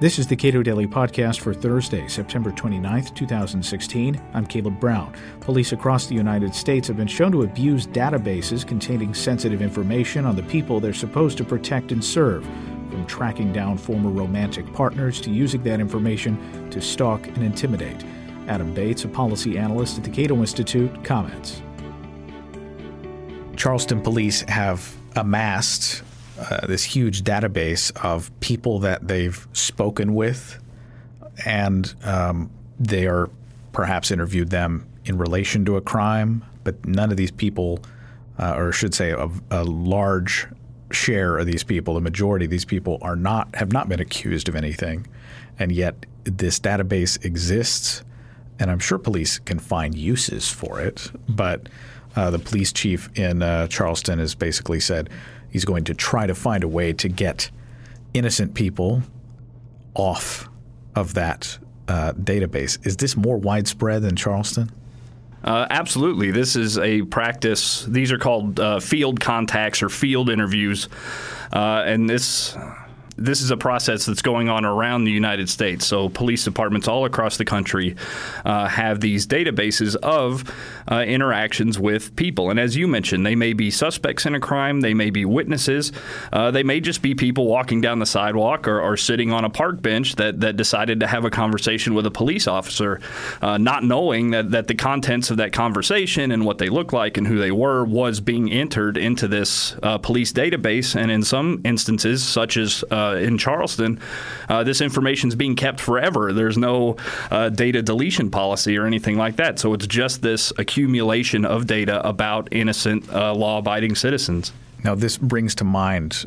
This is the Cato Daily Podcast for Thursday, September 29th, 2016. I'm Caleb Brown. Police across the United States have been shown to abuse databases containing sensitive information on the people they're supposed to protect and serve, from tracking down former romantic partners to using that information to stalk and intimidate. Adam Bates, a policy analyst at the Cato Institute, comments. Charleston police have amassed uh, this huge database of people that they've spoken with, and um, they are perhaps interviewed them in relation to a crime, but none of these people, uh, or should say, a, a large share of these people, the majority of these people, are not have not been accused of anything, and yet this database exists, and I'm sure police can find uses for it, but. Uh, the police chief in uh, Charleston has basically said He's going to try to find a way to get innocent people off of that uh, database. Is this more widespread than Charleston? Uh, absolutely. This is a practice. These are called uh, field contacts or field interviews. Uh, and this this is a process that's going on around the United States. So police departments all across the country uh, have these databases of uh, interactions with people. And as you mentioned, they may be suspects in a crime, they may be witnesses, uh, they may just be people walking down the sidewalk or, or, sitting on a park bench that, that decided to have a conversation with a police officer, uh, not knowing that, that the contents of that conversation and what they looked like and who they were was being entered into this uh, police database. And in some instances, such as uh, in Charleston, uh, this information is being kept forever. There's no uh, data deletion policy or anything like that. So it's just this accumulation of data about innocent, law abiding citizens. Now, this brings to mind,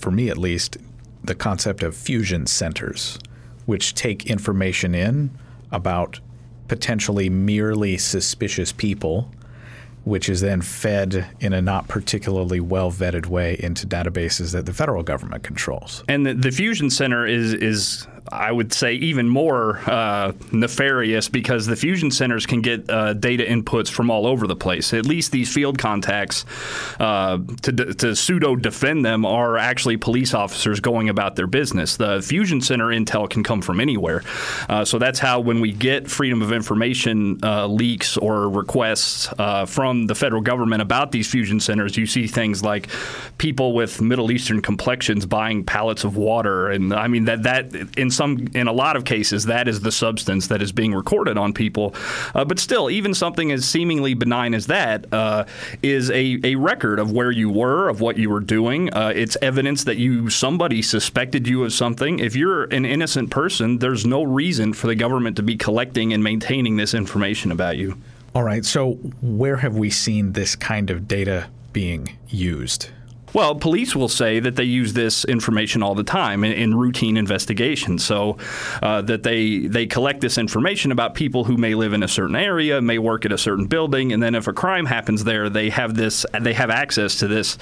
for me at least, the concept of fusion centers, which take information in about potentially merely suspicious people which is then fed in a not particularly well vetted way into databases that the federal government controls. And the, the Fusion Center is is I would say even more uh, nefarious because the fusion centers can get uh, data inputs from all over the place. At least these field contacts, uh, to, to pseudo defend them, are actually police officers going about their business. The fusion center intel can come from anywhere. Uh, so that's how when we get freedom of information uh, leaks or requests uh, from the federal government about these fusion centers, you see things like people with Middle Eastern complexions buying pallets of water, and I mean that that in some in a lot of cases that is the substance that is being recorded on people. Uh, but still, even something as seemingly benign as that uh, is a, a record of where you were, of what you were doing. Uh, it's evidence that you somebody suspected you of something. If you're an innocent person, there's no reason for the government to be collecting and maintaining this information about you. All right. So where have we seen this kind of data being used? Well, police will say that they use this information all the time in, in routine investigations. So uh, that they they collect this information about people who may live in a certain area, may work at a certain building, and then if a crime happens there, they have this they have access to this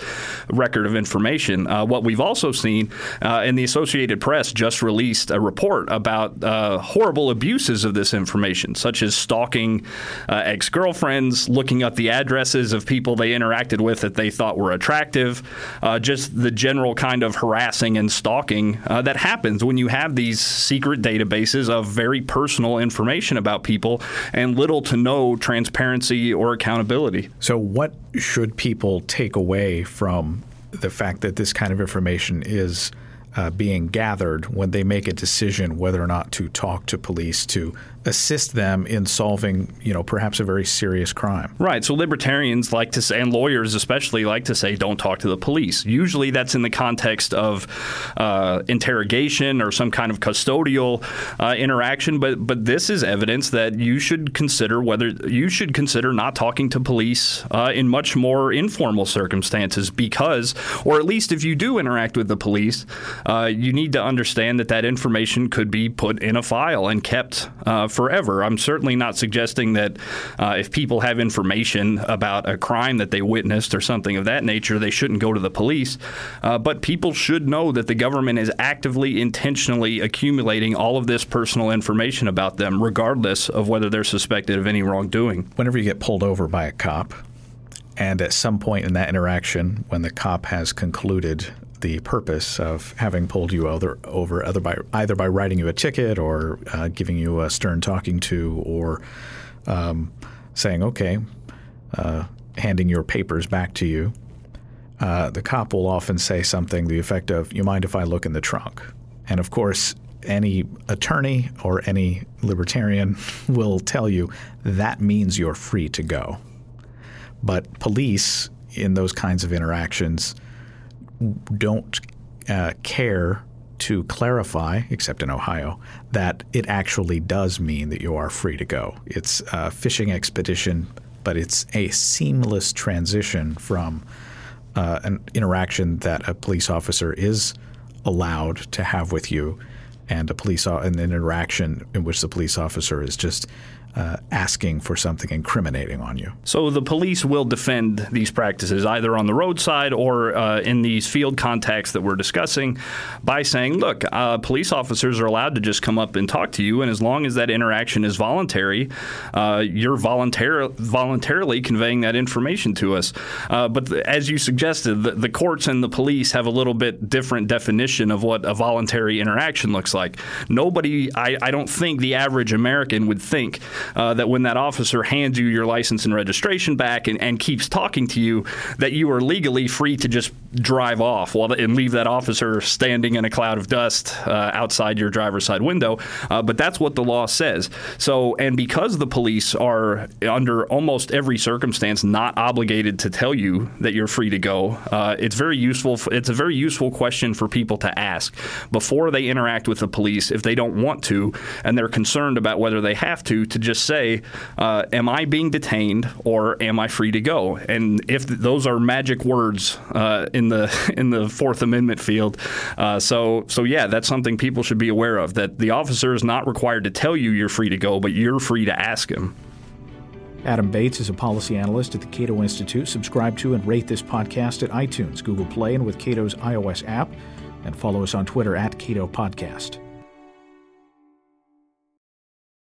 record of information. Uh, what we've also seen, uh, and the Associated Press just released a report about uh, horrible abuses of this information, such as stalking uh, ex girlfriends, looking up the addresses of people they interacted with that they thought were attractive uh, just the general kind of harassing and stalking uh, that happens when you have these secret databases of very personal information about people and little to no transparency or accountability. So, what should people take away from the fact that this kind of information is? Uh, being gathered when they make a decision whether or not to talk to police to assist them in solving, you know, perhaps a very serious crime. Right. So libertarians like to say, and lawyers especially like to say, don't talk to the police. Usually that's in the context of uh, interrogation or some kind of custodial uh, interaction. But but this is evidence that you should consider whether you should consider not talking to police uh, in much more informal circumstances because, or at least if you do interact with the police, uh, you need to understand that that information could be put in a file and kept uh, forever. I'm certainly not suggesting that uh, if people have information about a crime that they witnessed or something of that nature, they shouldn't go to the police. Uh, but people should know that the government is actively, intentionally accumulating all of this personal information about them, regardless of whether they're suspected of any wrongdoing. Whenever you get pulled over by a cop, and at some point in that interaction, when the cop has concluded the purpose of having pulled you over, over either by either by writing you a ticket or uh, giving you a stern talking to or um, saying okay, uh, handing your papers back to you. Uh, the cop will often say something the effect of, "You mind if I look in the trunk?" And of course, any attorney or any libertarian will tell you that means you're free to go. But police in those kinds of interactions don't uh, care to clarify, except in Ohio, that it actually does mean that you are free to go. It's a fishing expedition, but it's a seamless transition from uh, an interaction that a police officer is allowed to have with you and a police an interaction in which the police officer is just uh, asking for something incriminating on you. So the police will defend these practices either on the roadside or uh, in these field contacts that we're discussing by saying, look, uh, police officers are allowed to just come up and talk to you, and as long as that interaction is voluntary, uh, you're voluntar- voluntarily conveying that information to us. Uh, but the, as you suggested, the, the courts and the police have a little bit different definition of what a voluntary interaction looks like. Nobody, I, I don't think the average American would think uh, that when that officer hands you your license and registration back and, and keeps talking to you, that you are legally free to just drive off while and leave that officer standing in a cloud of dust uh, outside your driver's side window. Uh, but that's what the law says. So, and because the police are under almost every circumstance not obligated to tell you that you're free to go, uh, it's very useful. It's a very useful question for people to ask before they interact with the police if they don't want to and they're concerned about whether they have to to just say, uh, "Am I being detained or am I free to go?" And if th- those are magic words uh, in the in the Fourth Amendment field, uh, so so yeah, that's something people should be aware of. That the officer is not required to tell you you're free to go, but you're free to ask him. Adam Bates is a policy analyst at the Cato Institute. Subscribe to and rate this podcast at iTunes, Google Play, and with Cato's iOS app. And follow us on Twitter at Cato Podcast.